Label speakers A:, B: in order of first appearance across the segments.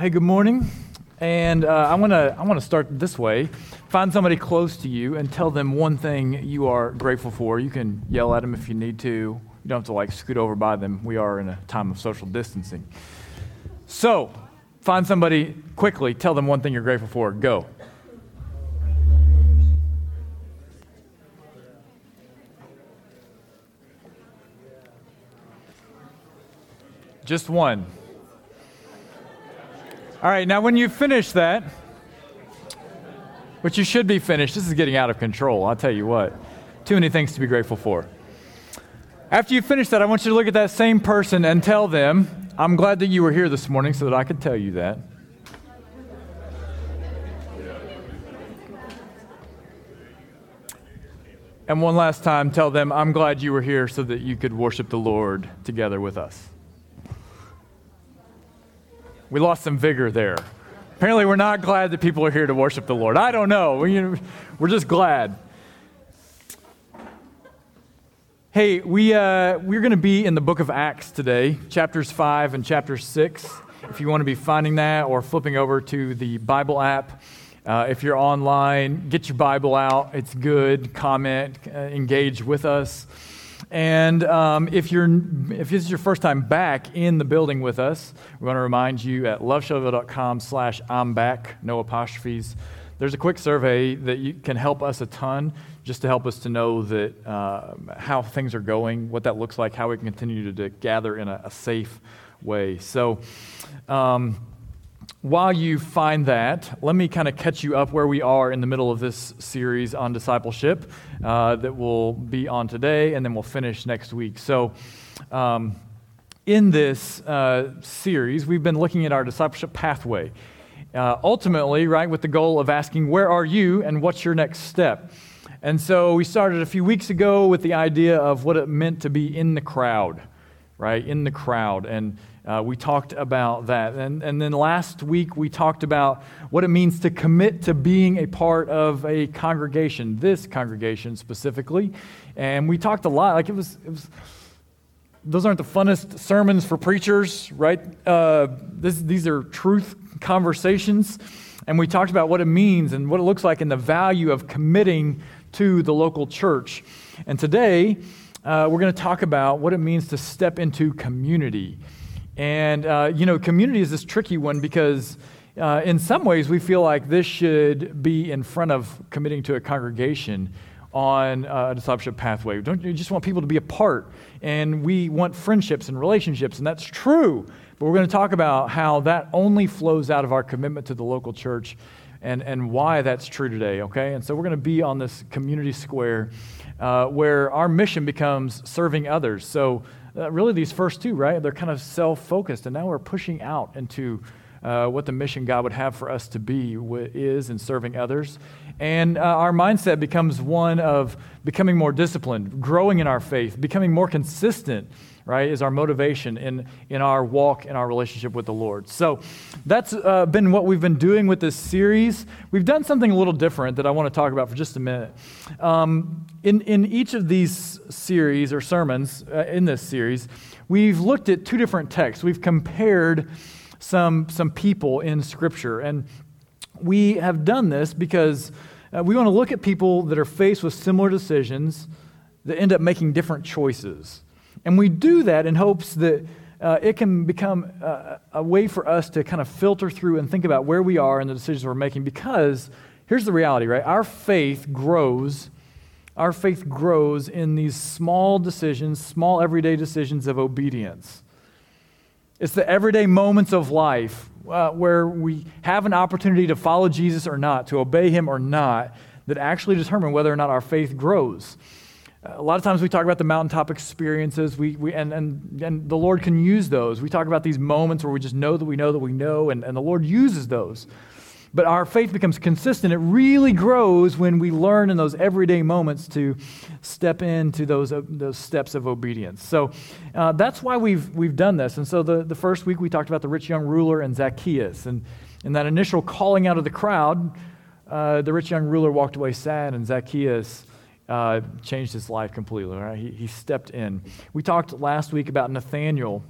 A: Hey, good morning. And uh, I want to I want to start this way. Find somebody close to you and tell them one thing you are grateful for. You can yell at them if you need to. You don't have to like scoot over by them. We are in a time of social distancing. So, find somebody quickly. Tell them one thing you're grateful for. Go. Just one. All right, now when you finish that, which you should be finished, this is getting out of control, I'll tell you what. Too many things to be grateful for. After you finish that, I want you to look at that same person and tell them, I'm glad that you were here this morning so that I could tell you that. And one last time, tell them, I'm glad you were here so that you could worship the Lord together with us. We lost some vigor there. Apparently, we're not glad that people are here to worship the Lord. I don't know. We, we're just glad. Hey, we, uh, we're going to be in the book of Acts today, chapters 5 and chapter 6. If you want to be finding that or flipping over to the Bible app, uh, if you're online, get your Bible out. It's good. Comment, uh, engage with us. And um, if, you're, if this is your first time back in the building with us, we want to remind you at loveshelbyville.com slash I'm back, no apostrophes. There's a quick survey that you, can help us a ton just to help us to know that uh, how things are going, what that looks like, how we can continue to, to gather in a, a, safe way. So, um, while you find that, let me kind of catch you up where we are in the middle of this series on discipleship uh, that will be on today, and then we'll finish next week. So, um, in this uh, series, we've been looking at our discipleship pathway. Uh, ultimately, right, with the goal of asking, Where are you and what's your next step? And so we started a few weeks ago with the idea of what it meant to be in the crowd, right? In the crowd. And uh, we talked about that. And, and then last week, we talked about what it means to commit to being a part of a congregation, this congregation specifically. And we talked a lot. Like it was, it was those aren't the funnest sermons for preachers, right? Uh, this, these are truth conversations. And we talked about what it means and what it looks like and the value of committing to the local church. And today, uh, we're going to talk about what it means to step into community. And, uh, you know, community is this tricky one because uh, in some ways we feel like this should be in front of committing to a congregation on a discipleship pathway. Don't you just want people to be a part? And we want friendships and relationships, and that's true. But we're going to talk about how that only flows out of our commitment to the local church and, and why that's true today, okay? And so we're going to be on this community square uh, where our mission becomes serving others. So uh, really these first two, right? They're kind of self focused. And now we're pushing out into uh, what the mission God would have for us to be is in serving others. And uh, our mindset becomes one of becoming more disciplined, growing in our faith, becoming more consistent right, is our motivation in, in our walk, in our relationship with the Lord. So that's uh, been what we've been doing with this series. We've done something a little different that I want to talk about for just a minute. Um, in, in each of these series or sermons uh, in this series, we've looked at two different texts. We've compared some, some people in Scripture. And we have done this because uh, we want to look at people that are faced with similar decisions that end up making different choices. And we do that in hopes that uh, it can become a, a way for us to kind of filter through and think about where we are and the decisions we're making because here's the reality, right? Our faith grows. Our faith grows in these small decisions, small everyday decisions of obedience. It's the everyday moments of life uh, where we have an opportunity to follow Jesus or not, to obey him or not, that actually determine whether or not our faith grows. A lot of times we talk about the mountaintop experiences, we, we, and, and, and the Lord can use those. We talk about these moments where we just know that we know that we know, and, and the Lord uses those. But our faith becomes consistent. It really grows when we learn in those everyday moments to step into those, uh, those steps of obedience. So uh, that's why we've, we've done this. And so the, the first week we talked about the rich young ruler and Zacchaeus. And in that initial calling out of the crowd, uh, the rich young ruler walked away sad, and Zacchaeus uh, changed his life completely. Right? He, he stepped in. We talked last week about Nathanael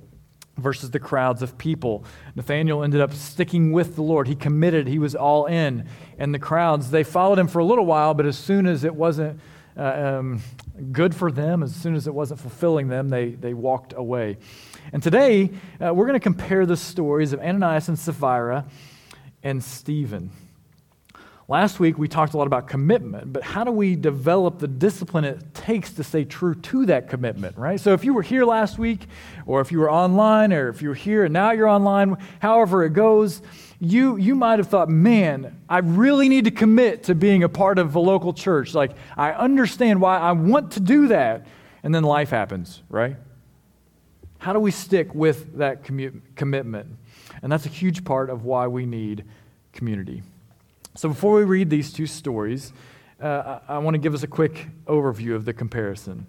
A: versus the crowds of people. Nathanael ended up sticking with the Lord. He committed, he was all in. And the crowds, they followed him for a little while, but as soon as it wasn't uh, um, good for them, as soon as it wasn't fulfilling them, they, they walked away. And today, uh, we're going to compare the stories of Ananias and Sapphira and Stephen. Last week, we talked a lot about commitment, but how do we develop the discipline it takes to stay true to that commitment, right? So, if you were here last week, or if you were online, or if you were here and now you're online, however it goes, you, you might have thought, man, I really need to commit to being a part of a local church. Like, I understand why I want to do that. And then life happens, right? How do we stick with that commu- commitment? And that's a huge part of why we need community. So before we read these two stories, uh, I, I want to give us a quick overview of the comparison.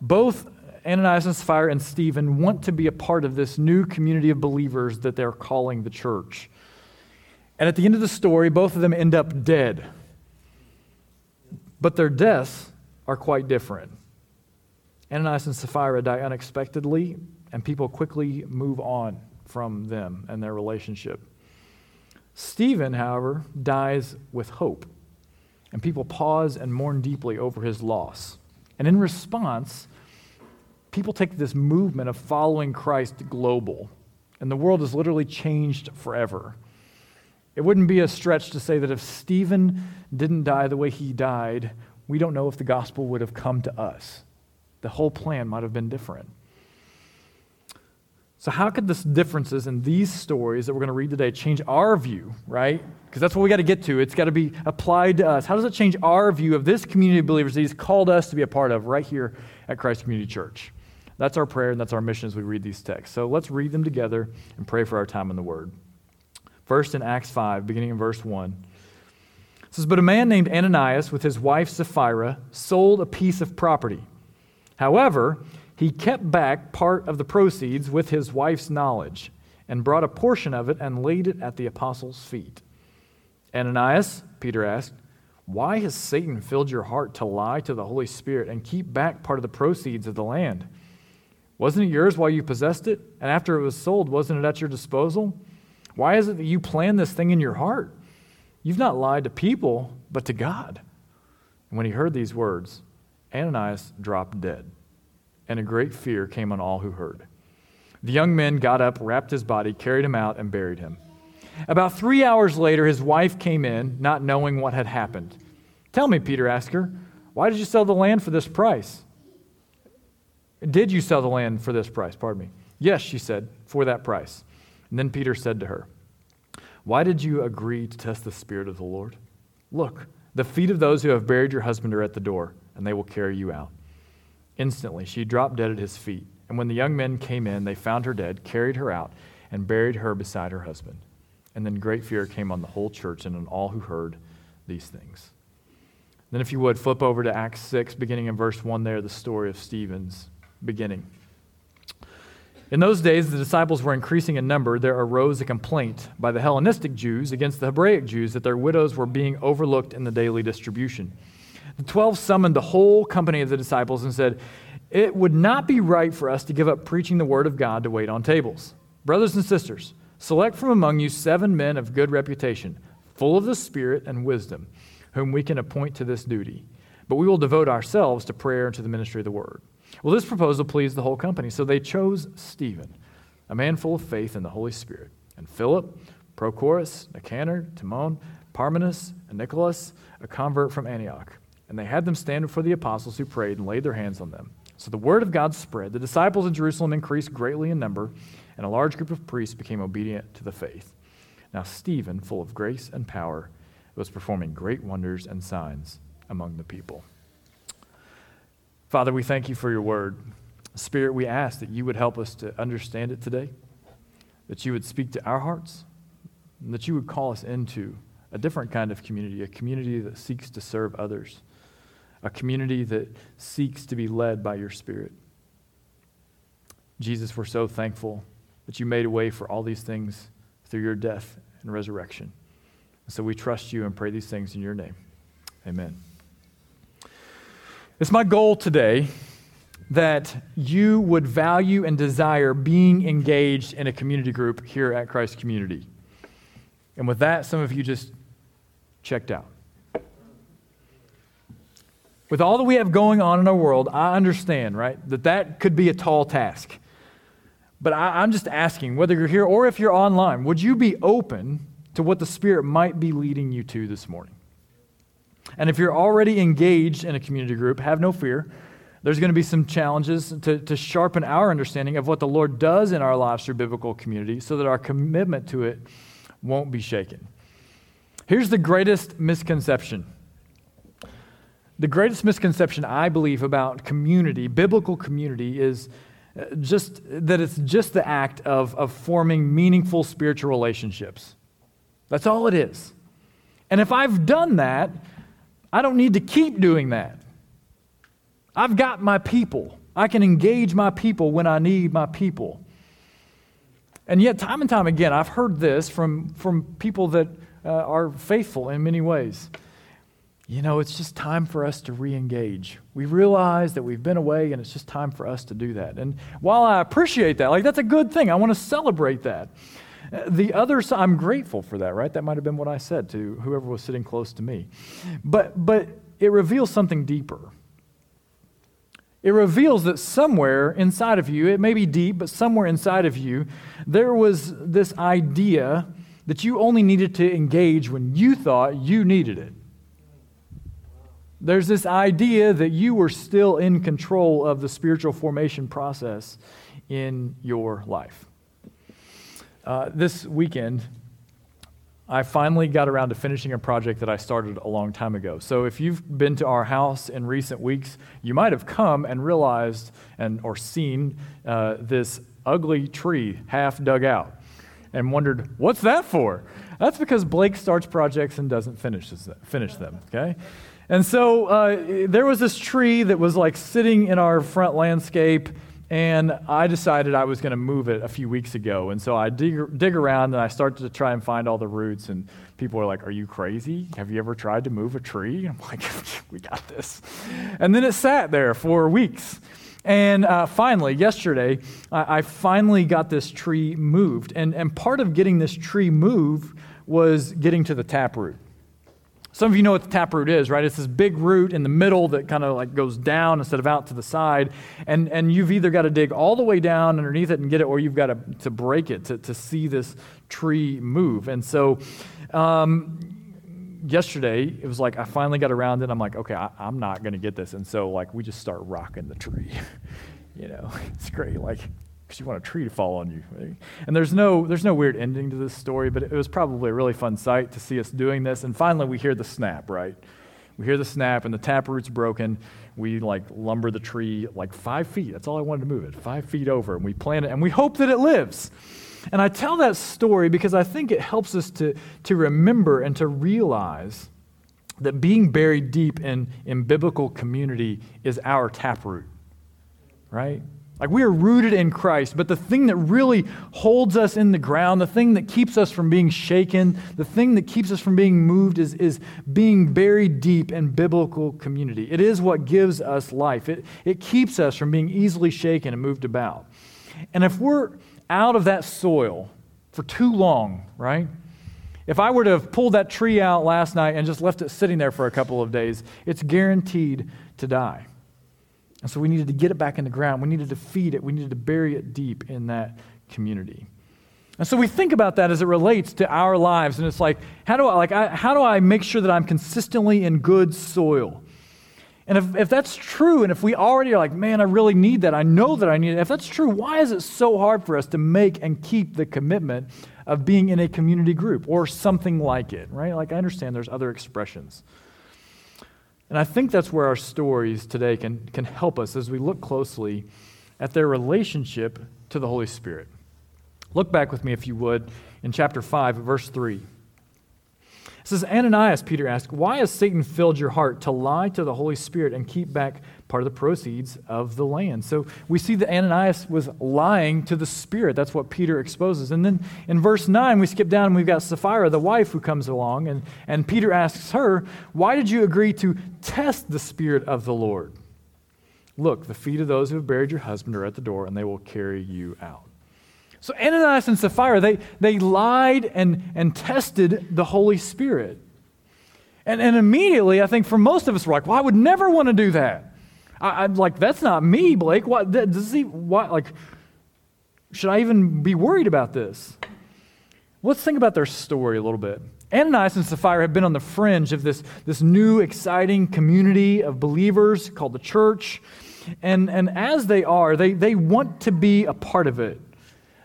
A: Both Ananias and Sapphira and Stephen want to be a part of this new community of believers that they're calling the church. And at the end of the story, both of them end up dead. But their deaths are quite different. Ananias and Sapphira die unexpectedly, and people quickly move on from them and their relationship. Stephen, however, dies with hope, and people pause and mourn deeply over his loss. And in response, people take this movement of following Christ global, and the world is literally changed forever. It wouldn't be a stretch to say that if Stephen didn't die the way he died, we don't know if the gospel would have come to us. The whole plan might have been different. So, how could the differences in these stories that we're going to read today change our view, right? Because that's what we got to get to. It's got to be applied to us. How does it change our view of this community of believers that He's called us to be a part of right here at Christ Community Church? That's our prayer and that's our mission as we read these texts. So, let's read them together and pray for our time in the Word. First, in Acts 5, beginning in verse 1. It says, But a man named Ananias with his wife Sapphira sold a piece of property. However, he kept back part of the proceeds with his wife's knowledge and brought a portion of it and laid it at the apostles' feet. Ananias, Peter asked, Why has Satan filled your heart to lie to the Holy Spirit and keep back part of the proceeds of the land? Wasn't it yours while you possessed it? And after it was sold, wasn't it at your disposal? Why is it that you plan this thing in your heart? You've not lied to people, but to God. And when he heard these words, Ananias dropped dead and a great fear came on all who heard. The young men got up, wrapped his body, carried him out, and buried him. About three hours later, his wife came in, not knowing what had happened. Tell me, Peter asked her, why did you sell the land for this price? Did you sell the land for this price? Pardon me. Yes, she said, for that price. And then Peter said to her, Why did you agree to test the Spirit of the Lord? Look, the feet of those who have buried your husband are at the door, and they will carry you out. Instantly, she dropped dead at his feet. And when the young men came in, they found her dead, carried her out, and buried her beside her husband. And then great fear came on the whole church and on all who heard these things. Then, if you would, flip over to Acts 6, beginning in verse 1 there, the story of Stephen's beginning. In those days, the disciples were increasing in number. There arose a complaint by the Hellenistic Jews against the Hebraic Jews that their widows were being overlooked in the daily distribution. The twelve summoned the whole company of the disciples and said, It would not be right for us to give up preaching the word of God to wait on tables. Brothers and sisters, select from among you seven men of good reputation, full of the Spirit and wisdom, whom we can appoint to this duty. But we will devote ourselves to prayer and to the ministry of the word. Well, this proposal pleased the whole company, so they chose Stephen, a man full of faith in the Holy Spirit, and Philip, Prochorus, Nicanor, Timon, Parmenas, and Nicholas, a convert from Antioch and they had them stand before the apostles who prayed and laid their hands on them. So the word of God spread. The disciples in Jerusalem increased greatly in number, and a large group of priests became obedient to the faith. Now, Stephen, full of grace and power, was performing great wonders and signs among the people. Father, we thank you for your word. Spirit, we ask that you would help us to understand it today, that you would speak to our hearts, and that you would call us into a different kind of community, a community that seeks to serve others a community that seeks to be led by your Spirit. Jesus, we're so thankful that you made a way for all these things through your death and resurrection. So we trust you and pray these things in your name. Amen. It's my goal today that you would value and desire being engaged in a community group here at Christ Community. And with that, some of you just checked out. With all that we have going on in our world, I understand, right, that that could be a tall task. But I, am just asking, whether you're here or if you're online, would you be open to what the Spirit might be leading you to this morning? And if you're already engaged in a community group, have no fear. There's going to be some challenges to, to sharpen our understanding of what the Lord does in our lives through biblical community so that our commitment to it won't be shaken. Here's the greatest misconception. The greatest misconception I believe about community, biblical community, is uh, just that it's just the act of, of forming meaningful spiritual relationships. That's all it is. And if I've done that, I don't need to keep doing that. I've got my people. I can engage my people when I need my people. And yet, time and time again, I've heard this from, from people that uh, are faithful in many ways. You know, it's just time for us to re engage. We realize that we've been away and it's just time for us to do that. And while I appreciate that, like that's a good thing, I want to celebrate that. The other side, I'm grateful for that, right? That might have been what I said to whoever was sitting close to me. But, but it reveals something deeper. It reveals that somewhere inside of you, it may be deep, but somewhere inside of you, there was this idea that you only needed to engage when you thought you needed it. There's this idea that you were still in control of the spiritual formation process in your life. Uh, this weekend, I finally got around to finishing a project that I started a long time ago. So if you've been to our house in recent weeks, you might have come and realized and or seen uh, this ugly tree half dug out and wondered, what's that for? That's because Blake starts projects and doesn't finish, finish them, okay? And so uh, there was this tree that was like sitting in our front landscape and I decided I was going to move it a few weeks ago. And so I dig, dig around and I started to try and find all the roots. And people were like, Are you crazy? Have you ever tried to move a tree? I'm like, We got this. And then it sat there for weeks. And uh, finally, yesterday, I, I finally got this tree moved. And, and part of getting this tree moved was getting to the taproot. Some of you know what the taproot is, right? It's this big root in the middle that kind of like goes down instead of out to the side. And, and you've either got to dig all the way down underneath it and get it, or you've got to, to break it to, to see this tree move. And so um, yesterday, it was like I finally got around it. I'm like, okay, I, I'm not going to get this. And so, like, we just start rocking the tree. you know, it's great. Like, because you want a tree to fall on you. And there's no, there's no weird ending to this story, but it was probably a really fun sight to see us doing this. And finally, we hear the snap, right? We hear the snap, and the taproot's broken. We like lumber the tree like five feet. That's all I wanted to move it, five feet over. And we plant it, and we hope that it lives. And I tell that story because I think it helps us to, to remember and to realize that being buried deep in, in biblical community is our taproot, right? Like we are rooted in Christ, but the thing that really holds us in the ground, the thing that keeps us from being shaken, the thing that keeps us from being moved is, is being buried deep in biblical community. It is what gives us life, it, it keeps us from being easily shaken and moved about. And if we're out of that soil for too long, right? If I were to have pulled that tree out last night and just left it sitting there for a couple of days, it's guaranteed to die. And so we needed to get it back in the ground. We needed to feed it. We needed to bury it deep in that community. And so we think about that as it relates to our lives. And it's like, how do I, like, I, how do I make sure that I'm consistently in good soil? And if, if that's true, and if we already are like, man, I really need that, I know that I need it, if that's true, why is it so hard for us to make and keep the commitment of being in a community group or something like it, right? Like, I understand there's other expressions. And I think that's where our stories today can, can help us as we look closely at their relationship to the Holy Spirit. Look back with me, if you would, in chapter 5, verse 3. It says, Ananias, Peter asked, Why has Satan filled your heart to lie to the Holy Spirit and keep back part of the proceeds of the land? So we see that Ananias was lying to the Spirit. That's what Peter exposes. And then in verse 9, we skip down and we've got Sapphira, the wife, who comes along. And, and Peter asks her, Why did you agree to test the Spirit of the Lord? Look, the feet of those who have buried your husband are at the door, and they will carry you out. So Ananias and Sapphira, they, they lied and, and tested the Holy Spirit. And, and immediately, I think for most of us, we're like, well, I would never want to do that. I, am like, that's not me, Blake. What, does he, what, like, should I even be worried about this? Let's think about their story a little bit. Ananias and Sapphira have been on the fringe of this, this new, exciting community of believers called the church. And, and as they are, they, they want to be a part of it.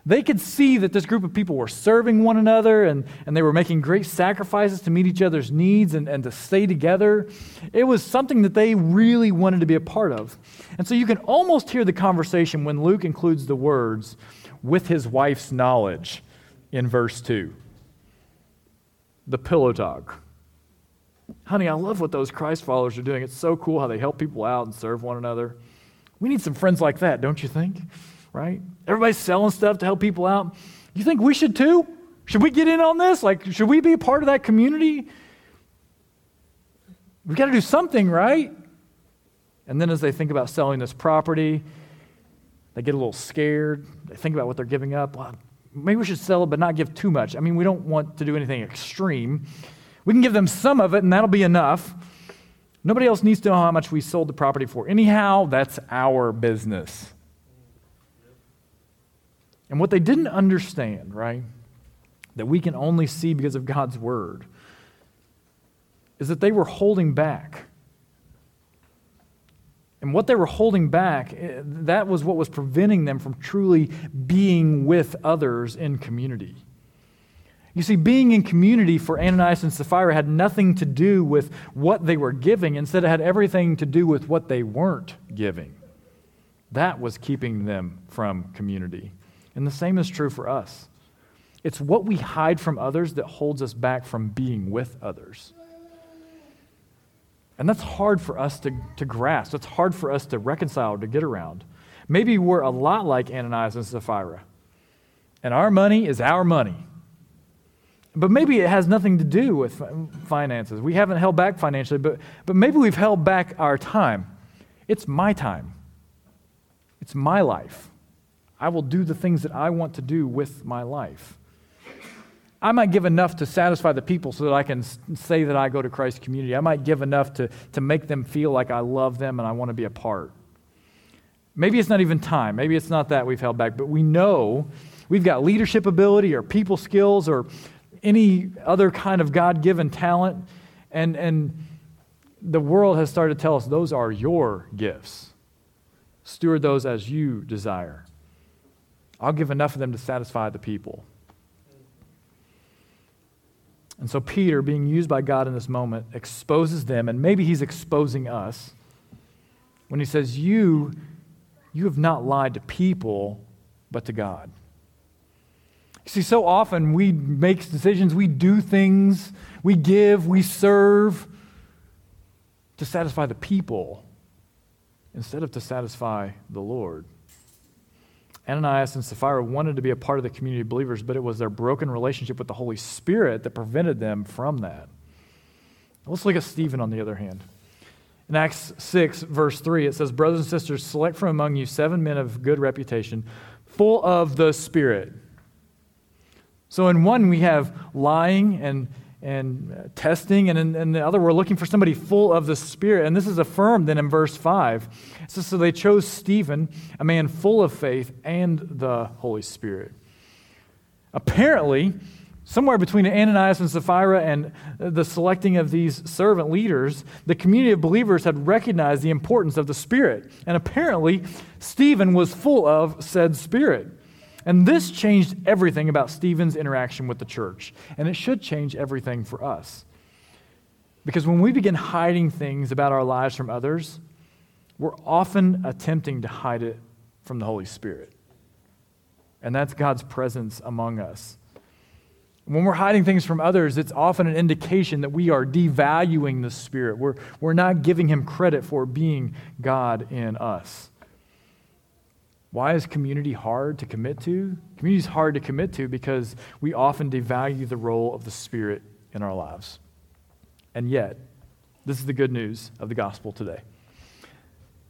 A: They could see that this group of people were serving one another and, and they were making great sacrifices to meet each other's needs and, and to stay together. It was something that they really wanted to be a part of. And so you can almost hear the conversation when Luke includes the words, with his wife's knowledge, in verse 2. The pillow talk. Honey, I love what those Christ followers are doing. It's so cool how they help people out and serve one another. We need some friends like that, don't you think? Right? Everybody's selling stuff to help people out. You think we should too? Should we get in on this? Like, should we be a part of that community? We've got to do something, right? And then as they think about selling this property, they get a little scared. They think about what they're giving up. Well, maybe we should sell it, but not give too much. I mean, we don't want to do anything extreme. We can give them some of it, and that'll be enough. Nobody else needs to know how much we sold the property for. Anyhow, that's our business. And what they didn't understand, right, that we can only see because of God's word, is that they were holding back. And what they were holding back, eh, that was what was preventing them from truly being with others in community. You see, being in community for Ananias and Sapphira had nothing to do with what they were giving. Instead, it had everything to do with what they weren't giving. That was keeping them from community. And the same is true for us. It's what we hide from others that holds us back from being with others. And that's hard for us to, to grasp. It's hard for us to reconcile, to get around. Maybe we're a lot like Ananias and Sapphira, and our money is our money. But maybe it has nothing to do with finances. We haven't held back financially, but, but maybe we've held back our time. It's my time, it's my life. I will do the things that I want to do with my life. I might give enough to satisfy the people so that I can say that I go to Christ's community. I might give enough to, to make them feel like I love them and I want to be a part. Maybe it's not even time. Maybe it's not that we've held back, but we know we've got leadership ability or people skills or any other kind of God given talent. And, and the world has started to tell us those are your gifts. Steward those as you desire. I'll give enough of them to satisfy the people. And so Peter, being used by God in this moment, exposes them, and maybe he's exposing us when he says, You, you have not lied to people, but to God. See, so often we make decisions, we do things, we give, we serve to satisfy the people instead of to satisfy the Lord. Ananias and Sapphira wanted to be a part of the community of believers, but it was their broken relationship with the Holy Spirit that prevented them from that. Let's look at Stephen on the other hand. In Acts 6, verse 3, it says, Brothers and sisters, select from among you seven men of good reputation, full of the Spirit. So in one, we have lying and and uh, testing, and in, in, the other, we're looking for somebody full of the Spirit. And this is affirmed then in verse 5. So, so they chose Stephen, a man full of faith and the Holy Spirit. Apparently, somewhere between Ananias and Sapphira and the selecting of these servant leaders, the community of believers had recognized the importance of the Spirit. And apparently, Stephen was full of said Spirit. And this changed everything about Stephen's interaction with the church. And it should change everything for us. Because when we begin hiding things about our lives from others, we're often attempting to hide it from the Holy Spirit. And that's God's presence among us. When we're hiding things from others, it's often an indication that we are devaluing the Spirit. We're, we're not giving Him credit for being God in us. Why is community hard to commit to? Community is hard to commit to because we often devalue the role of the Spirit in our lives. And yet, this is the good news of the gospel today.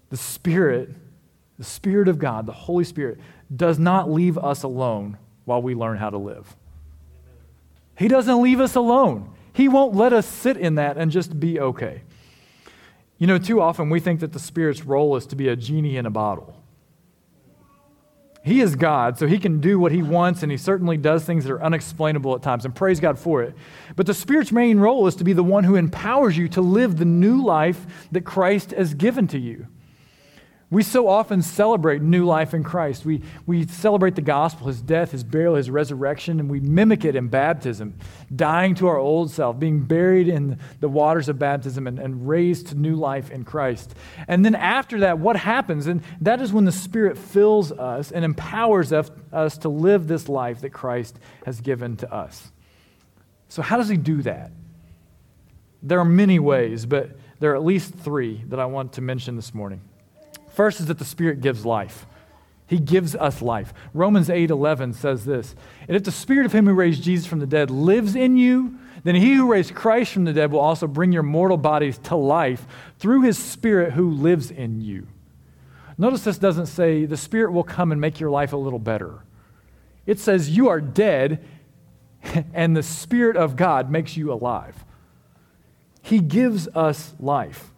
A: the Spirit, the Spirit of God, the Holy Spirit, does not leave us alone while we learn how to live. He doesn't leave us alone. He won't let us sit in that and just be okay. You know, too often we think that the Spirit's role is to be a genie in a bottle. He is God, so he can do what he wants, and he certainly does things that are unexplainable at times, and praise God for it. But the Spirit's main role is to be the one who empowers you to live the new life that Christ has given to you. We so often celebrate new life in Christ. We, we celebrate the gospel, his death, his burial, his resurrection, and we mimic it in baptism, dying to our old self, being buried in the waters of baptism, and, and raised to new life in Christ. And then after that, what happens? And that is when the Spirit fills us and empowers us, to live this life that Christ has given to us. So, how does he do that? There are many ways, but there are at least three that I want to mention this morning. First is that the Spirit gives life. He gives us life. Romans 8 11 says this And if the Spirit of Him who raised Jesus from the dead lives in you, then He who raised Christ from the dead will also bring your mortal bodies to life through His Spirit who lives in you. Notice this doesn't say the Spirit will come and make your life a little better. It says you are dead and the Spirit of God makes you alive. He gives us life.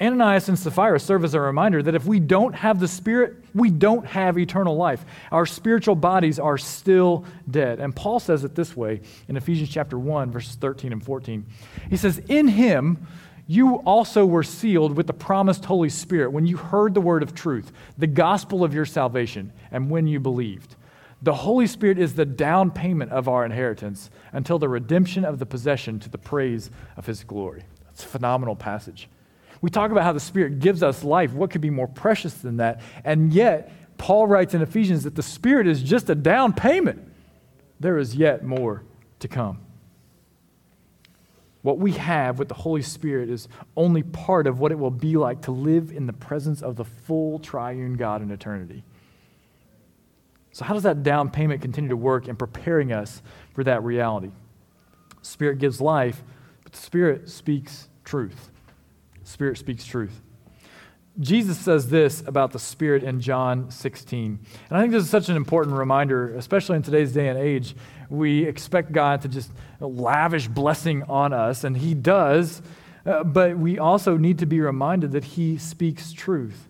A: Ananias and Sapphira serve as a reminder that if we don't have the Spirit, we don't have eternal life. Our spiritual bodies are still dead. And Paul says it this way in Ephesians chapter 1, verses 13 and 14. He says, In him you also were sealed with the promised Holy Spirit when you heard the word of truth, the gospel of your salvation, and when you believed. The Holy Spirit is the down payment of our inheritance until the redemption of the possession to the praise of his glory. That's a phenomenal passage. We talk about how the Spirit gives us life. What could be more precious than that? And yet, Paul writes in Ephesians that the Spirit is just a down payment. There is yet more to come. What we have with the Holy Spirit is only part of what it will be like to live in the presence of the full triune God in eternity. So, how does that down payment continue to work in preparing us for that reality? Spirit gives life, but the Spirit speaks truth. Spirit speaks truth. Jesus says this about the Spirit in John 16. And I think this is such an important reminder, especially in today's day and age. We expect God to just lavish blessing on us, and He does, uh, but we also need to be reminded that He speaks truth.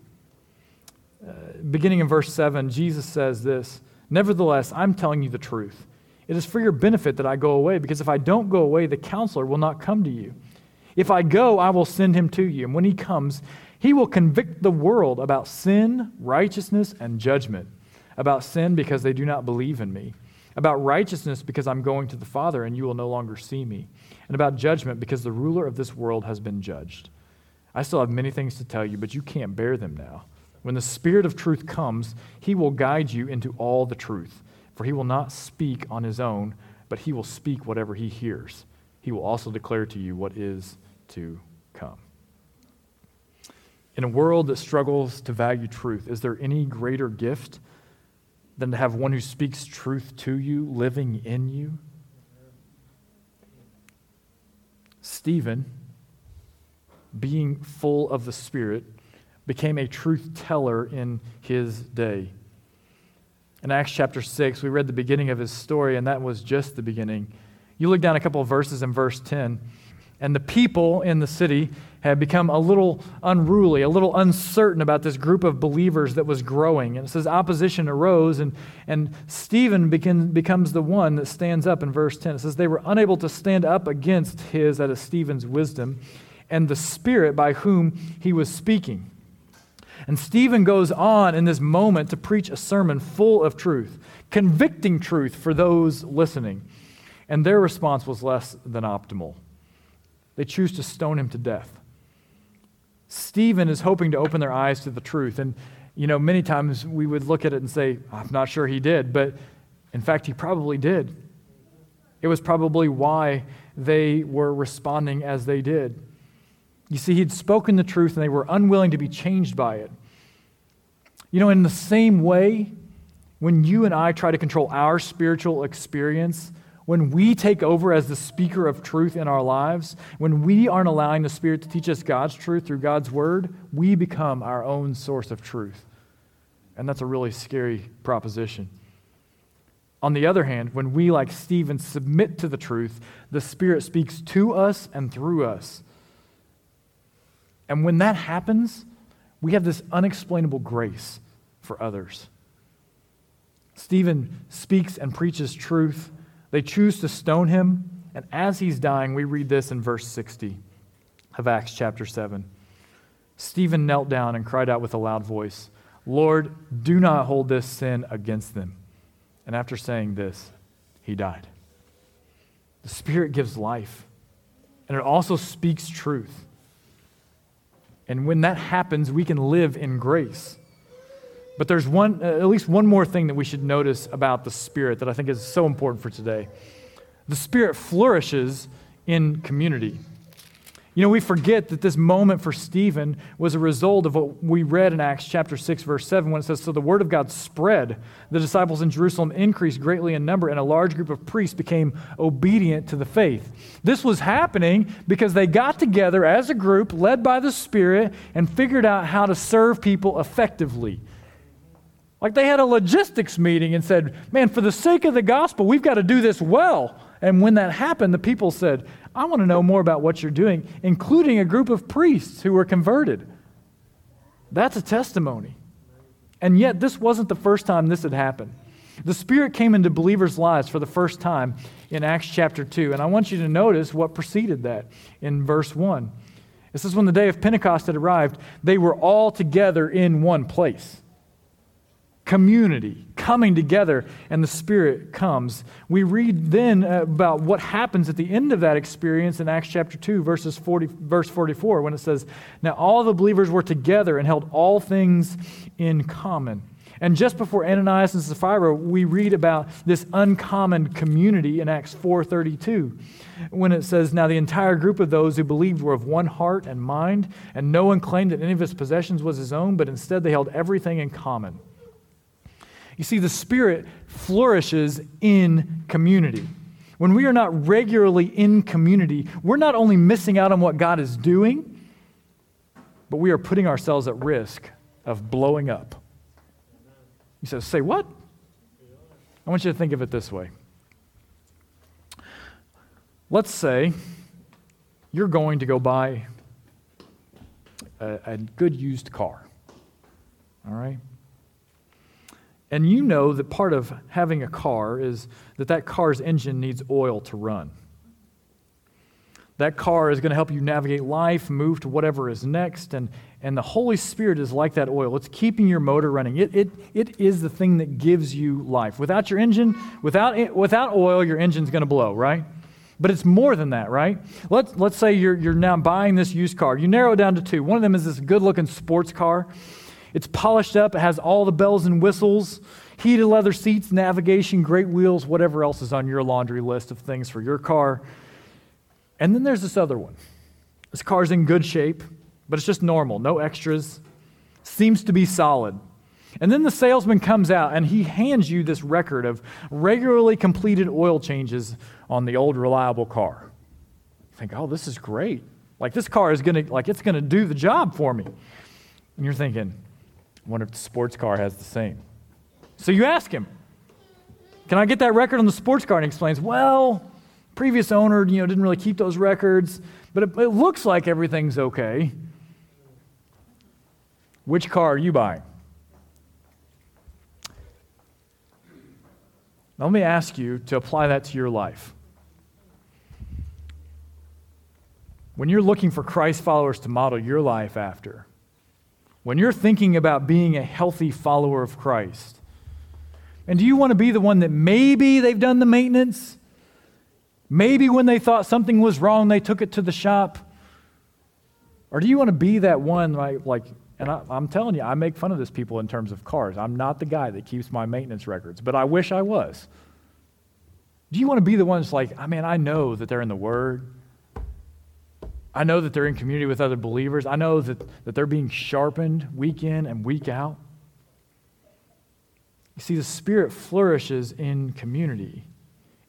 A: Uh, beginning in verse 7, Jesus says this Nevertheless, I'm telling you the truth. It is for your benefit that I go away, because if I don't go away, the counselor will not come to you. If I go, I will send him to you. And when he comes, he will convict the world about sin, righteousness, and judgment. About sin, because they do not believe in me. About righteousness, because I'm going to the Father, and you will no longer see me. And about judgment, because the ruler of this world has been judged. I still have many things to tell you, but you can't bear them now. When the Spirit of truth comes, he will guide you into all the truth. For he will not speak on his own, but he will speak whatever he hears. He will also declare to you what is to come. In a world that struggles to value truth, is there any greater gift than to have one who speaks truth to you living in you? Stephen, being full of the Spirit, became a truth teller in his day. In Acts chapter 6, we read the beginning of his story, and that was just the beginning. You look down a couple of verses in verse 10. And the people in the city had become a little unruly, a little uncertain about this group of believers that was growing. And it says opposition arose, and, and Stephen becomes the one that stands up in verse 10. It says they were unable to stand up against his, that is Stephen's wisdom, and the spirit by whom he was speaking. And Stephen goes on in this moment to preach a sermon full of truth, convicting truth for those listening. And their response was less than optimal. They choose to stone him to death. Stephen is hoping to open their eyes to the truth. And, you know, many times we would look at it and say, I'm not sure he did, but in fact, he probably did. It was probably why they were responding as they did. You see, he'd spoken the truth and they were unwilling to be changed by it. You know, in the same way, when you and I try to control our spiritual experience, when we take over as the speaker of truth in our lives, when we aren't allowing the Spirit to teach us God's truth through God's word, we become our own source of truth. And that's a really scary proposition. On the other hand, when we, like Stephen, submit to the truth, the Spirit speaks to us and through us. And when that happens, we have this unexplainable grace for others. Stephen speaks and preaches truth they choose to stone him, and as he's dying, we read this in verse 60 of Acts chapter 7. Stephen knelt down and cried out with a loud voice, Lord, do not hold this sin against them. And after saying this, he died. The Spirit gives life, and it also speaks truth. And when that happens, we can live in grace. But there's one, uh, at least one more thing that we should notice about the Spirit that I think is so important for today. The Spirit flourishes in community. You know, we forget that this moment for Stephen was a result of what we read in Acts chapter 6, verse 7, when it says, So the word of God spread. The disciples in Jerusalem increased greatly in number, and a large group of priests became obedient to the faith. This was happening because they got together as a group, led by the Spirit, and figured out how to serve people effectively. Like they had a logistics meeting and said, Man, for the sake of the gospel, we've got to do this well. And when that happened, the people said, I want to know more about what you're doing, including a group of priests who were converted. That's a testimony. And yet, this wasn't the first time this had happened. The Spirit came into believers' lives for the first time in Acts chapter 2. And I want you to notice what preceded that in verse 1. It says, When the day of Pentecost had arrived, they were all together in one place community, coming together, and the Spirit comes. We read then about what happens at the end of that experience in Acts chapter 2, verses 40, verse 44, when it says, Now all the believers were together and held all things in common. And just before Ananias and Sapphira, we read about this uncommon community in Acts 4:32, when it says, "Now the entire group of those who believed were of one heart and mind, and no one claimed that any of his possessions was his own, but instead they held everything in common." You see, the Spirit flourishes in community. When we are not regularly in community, we're not only missing out on what God is doing, but we are putting ourselves at risk of blowing up. He says, Say what? I want you to think of it this way. Let's say you're going to go buy a, a good used car. All right? And you know that part of having a car is that that car's engine needs oil to run. That car is going to help you navigate life, move to whatever is next, and, and the Holy Spirit is like that oil. It's keeping your motor running. It, it, it is the thing that gives you life. Without your engine, without, without oil, your engine's going to blow, right? But it's more than that, right? Let's, let's say you're, you're now buying this used car. You narrow it down to two. One of them is this good looking sports car it's polished up, it has all the bells and whistles, heated leather seats, navigation, great wheels, whatever else is on your laundry list of things for your car. And then there's this other one. This car's in good shape, but it's just normal, no extras, seems to be solid. And then the salesman comes out and he hands you this record of regularly completed oil changes on the old reliable car. You think, oh, this is great. Like this car is gonna, like it's gonna do the job for me. And you're thinking, wonder if the sports car has the same. So you ask him, Can I get that record on the sports car? And he explains, Well, previous owner you know, didn't really keep those records, but it, it looks like everything's okay. Which car are you buying? Now, let me ask you to apply that to your life. When you're looking for Christ followers to model your life after, when you're thinking about being a healthy follower of Christ? And do you want to be the one that maybe they've done the maintenance? Maybe when they thought something was wrong, they took it to the shop? Or do you want to be that one like, like and I, am telling you, I make fun of this people in terms of cars. I'm not the guy that keeps my maintenance records, but I wish I was. Do you want to be the ones like, ah, I mean, I know that they're in the Word. I know that they're in community with other believers. I know that, that they're being sharpened week in and week out. You see, the Spirit flourishes in community.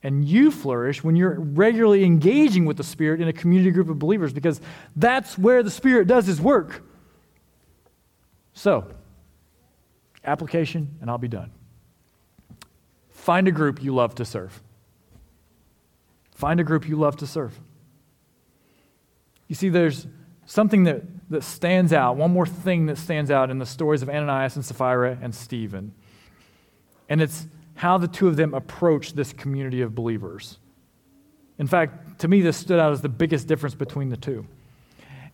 A: and you flourish when you're regularly engaging with the Spirit in a community group of believers because that's where the Spirit does His work. So, application, and I'll be done. Find a group you love to serve. Find a group you love to serve. You see, there's something that, that stands out, one more thing that stands out in the stories of Ananias and Sapphira and Stephen. And it's how the two of them approach this community of believers. In fact, to me, this stood out as the biggest difference between the two.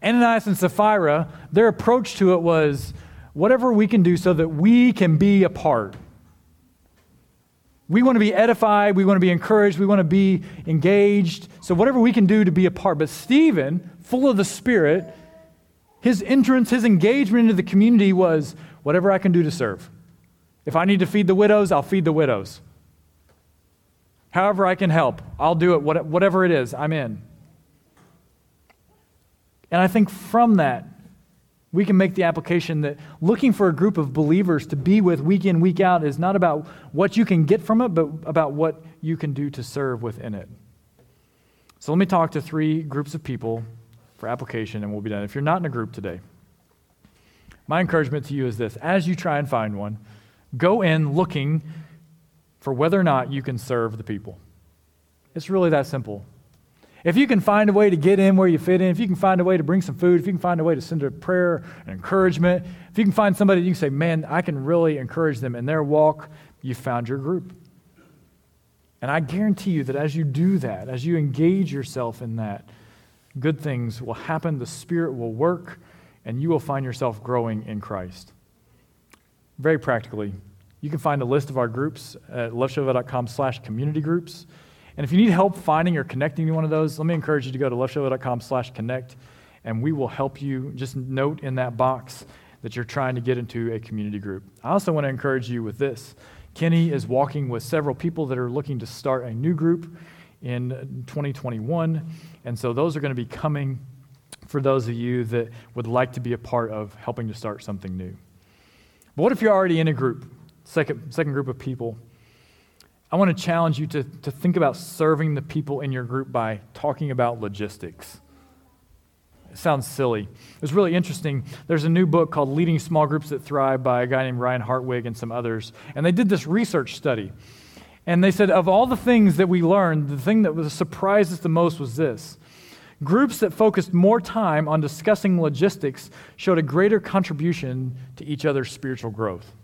A: Ananias and Sapphira, their approach to it was whatever we can do so that we can be a part. We want to be edified. We want to be encouraged. We want to be engaged. So, whatever we can do to be a part. But Stephen, full of the Spirit, his entrance, his engagement into the community was whatever I can do to serve. If I need to feed the widows, I'll feed the widows. However, I can help, I'll do it, whatever it is, I'm in. And I think from that, we can make the application that looking for a group of believers to be with week in, week out is not about what you can get from it, but about what you can do to serve within it. So let me talk to three groups of people for application, and we'll be done. If you're not in a group today, my encouragement to you is this as you try and find one, go in looking for whether or not you can serve the people. It's really that simple. If you can find a way to get in where you fit in, if you can find a way to bring some food, if you can find a way to send a prayer and encouragement, if you can find somebody you can say, man, I can really encourage them in their walk, you found your group. And I guarantee you that as you do that, as you engage yourself in that, good things will happen, the Spirit will work, and you will find yourself growing in Christ. Very practically, you can find a list of our groups at loveshova.com slash community groups. And if you need help finding or connecting to one of those, let me encourage you to go to loveshova.com slash connect, and we will help you. Just note in that box that you're trying to get into a community group. I also want to encourage you with this. Kenny is walking with several people that are looking to start a new group in 2021. And so those are going to be coming for those of you that would like to be a part of helping to start something new. But what if you're already in a group, second, second group of people? I want to challenge you to, to think about serving the people in your group by talking about logistics. It sounds silly. It was really interesting. There's a new book called Leading Small Groups That Thrive by a guy named Ryan Hartwig and some others. And they did this research study. And they said, of all the things that we learned, the thing that was surprised us the most was this. Groups that focused more time on discussing logistics showed a greater contribution to each other's spiritual growth.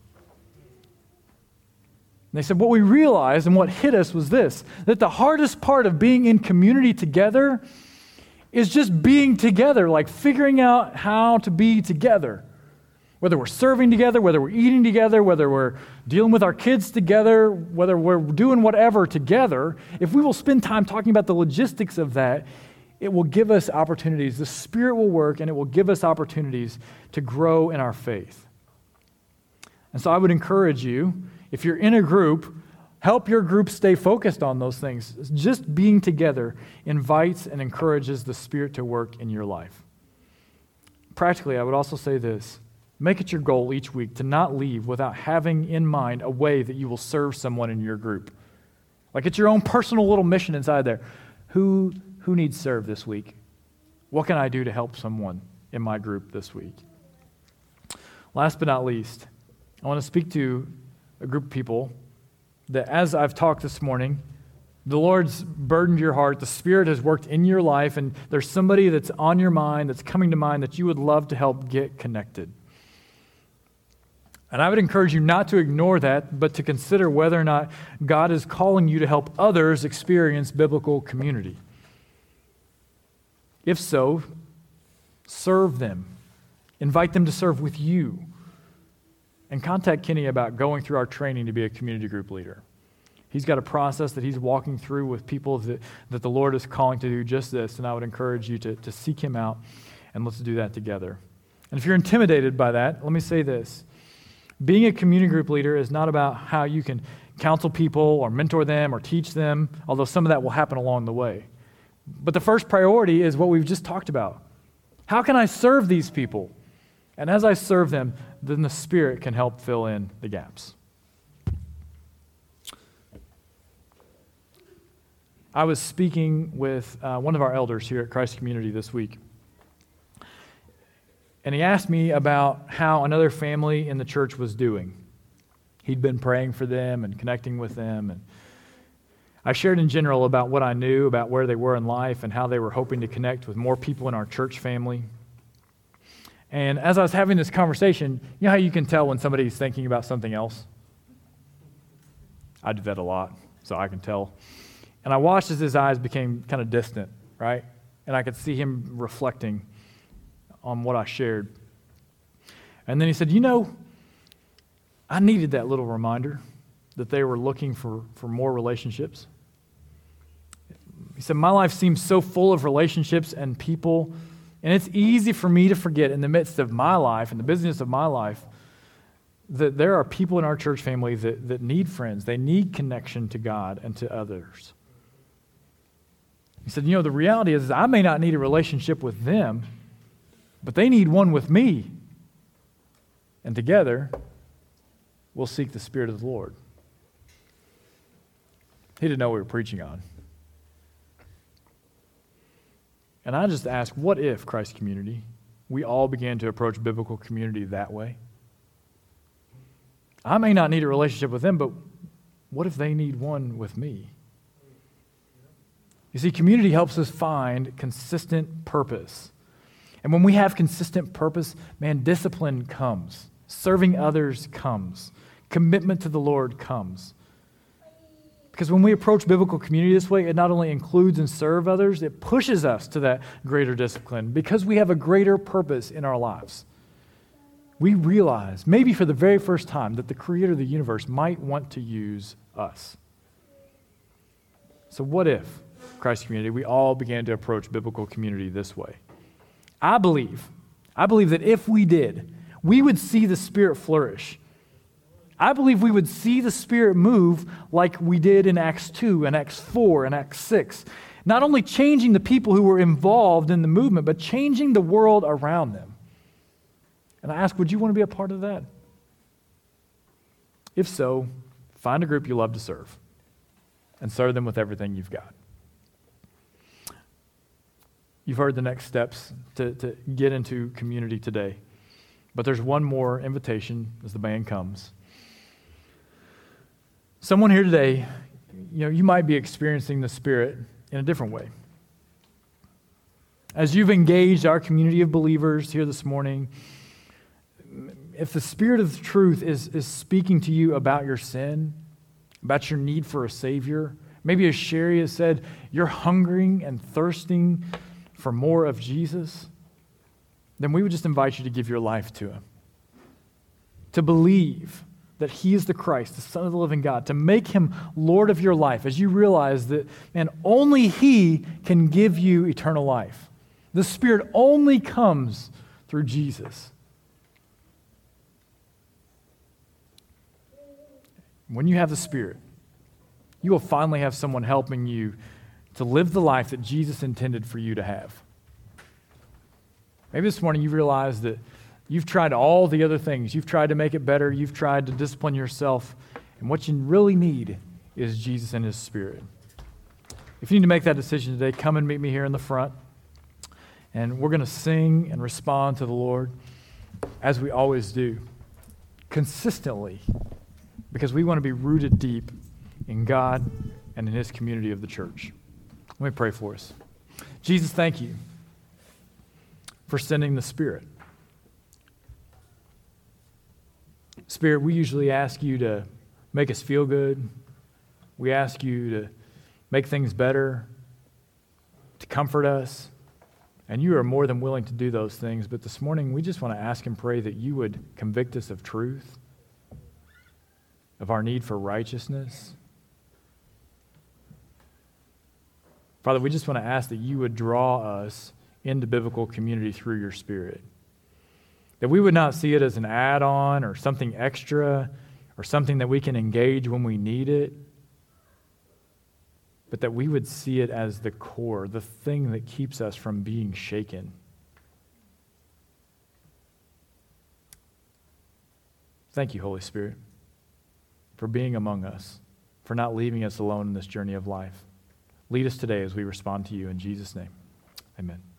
A: And they said, What we realized and what hit us was this that the hardest part of being in community together is just being together, like figuring out how to be together. Whether we're serving together, whether we're eating together, whether we're dealing with our kids together, whether we're doing whatever together, if we will spend time talking about the logistics of that, it will give us opportunities. The Spirit will work and it will give us opportunities to grow in our faith. And so I would encourage you if you're in a group, help your group stay focused on those things. Just being together invites and encourages the Spirit to work in your life. Practically, I would also say this make it your goal each week to not leave without having in mind a way that you will serve someone in your group. Like it's your own personal little mission inside there. Who, who needs serve this week? What can I do to help someone in my group this week? Last but not least, I want to speak to a group of people that, as I've talked this morning, the Lord's burdened your heart. The Spirit has worked in your life, and there's somebody that's on your mind, that's coming to mind, that you would love to help get connected. And I would encourage you not to ignore that, but to consider whether or not God is calling you to help others experience biblical community. If so, serve them, invite them to serve with you and contact Kenny about going through our training to be a community group leader. He's got a process that he's walking through with people that, that the Lord is calling to do just this, and I would encourage you to, to seek him out, and let's do that together. And if you're intimidated by that, let me say this. Being a community group leader is not about how you can counsel people or mentor them or teach them, although some of that will happen along the way. But the first priority is what we've just talked about. How can I serve these people? And as I serve them, then the Spirit can help fill in the gaps. I was speaking with uh, one of our elders here at Christ Community this week. And he asked me about how another family in the church was doing. He'd been praying for them and connecting with them. And I shared in general about what I knew about where they were in life and how they were hoping to connect with more people in our church family. And as I was having this conversation, you know how you can tell when somebody's thinking about something else? I do that a lot, so I can tell. And I watched as his eyes became kind of distant, right? And I could see him reflecting on what I shared. And then he said, You know, I needed that little reminder that they were looking for, for more relationships. He said, My life seems so full of relationships and people, and it's easy for me to forget in the midst of my life and the business of my life that there are people in our church family that, that need friends. They need connection to God and to others. He said, You know, the reality is, I may not need a relationship with them, but they need one with me. And together, we'll seek the Spirit of the Lord. He didn't know what we were preaching on. And I just ask, what if, Christ community, we all began to approach biblical community that way? I may not need a relationship with them, but what if they need one with me? You see, community helps us find consistent purpose. And when we have consistent purpose, man, discipline comes, serving others comes, commitment to the Lord comes. Because when we approach biblical community this way, it not only includes and serve others, it pushes us to that greater discipline because we have a greater purpose in our lives. We realize, maybe for the very first time, that the creator of the universe might want to use us. So, what if, Christ community, we all began to approach biblical community this way? I believe, I believe that if we did, we would see the Spirit flourish I believe we would see the Spirit move like we did in Acts 2 and Acts 4 and Acts 6. Not only changing the people who were involved in the movement, but changing the world around them. And I ask, would you want to be a part of that? If so, find a group you love to serve and serve them with everything you've got. You've heard the next steps to, to get into community today. But there's one more invitation as the band comes. Someone here today, you know, you might be experiencing the Spirit in a different way. As you've engaged our community of believers here this morning, if the Spirit of truth is, is speaking to you about your sin, about your need for a Savior, maybe as Sherry has said, you're hungering and thirsting for more of Jesus, then we would just invite you to give your life to Him. To believe that he is the Christ, the Son of the living God, to make him Lord of your life as you realize that, man, only he can give you eternal life. The Spirit only comes through Jesus. When you have the Spirit, you will finally have someone helping you to live the life that Jesus intended for you to have. Maybe this morning you realize that You've tried all the other things. You've tried to make it better. You've tried to discipline yourself. And what you really need is Jesus and His Spirit. If you need to make that decision today, come and meet me here in the front. And we're going to sing and respond to the Lord as we always do, consistently, because we want to be rooted deep in God and in His community of the church. Let me pray for us. Jesus, thank you for sending the Spirit. Spirit, we usually ask you to make us feel good. We ask you to make things better, to comfort us. And you are more than willing to do those things. But this morning, we just want to ask and pray that you would convict us of truth, of our need for righteousness. Father, we just want to ask that you would draw us into biblical community through your Spirit. That we would not see it as an add on or something extra or something that we can engage when we need it, but that we would see it as the core, the thing that keeps us from being shaken. Thank you, Holy Spirit, for being among us, for not leaving us alone in this journey of life. Lead us today as we respond to you in Jesus' name. Amen.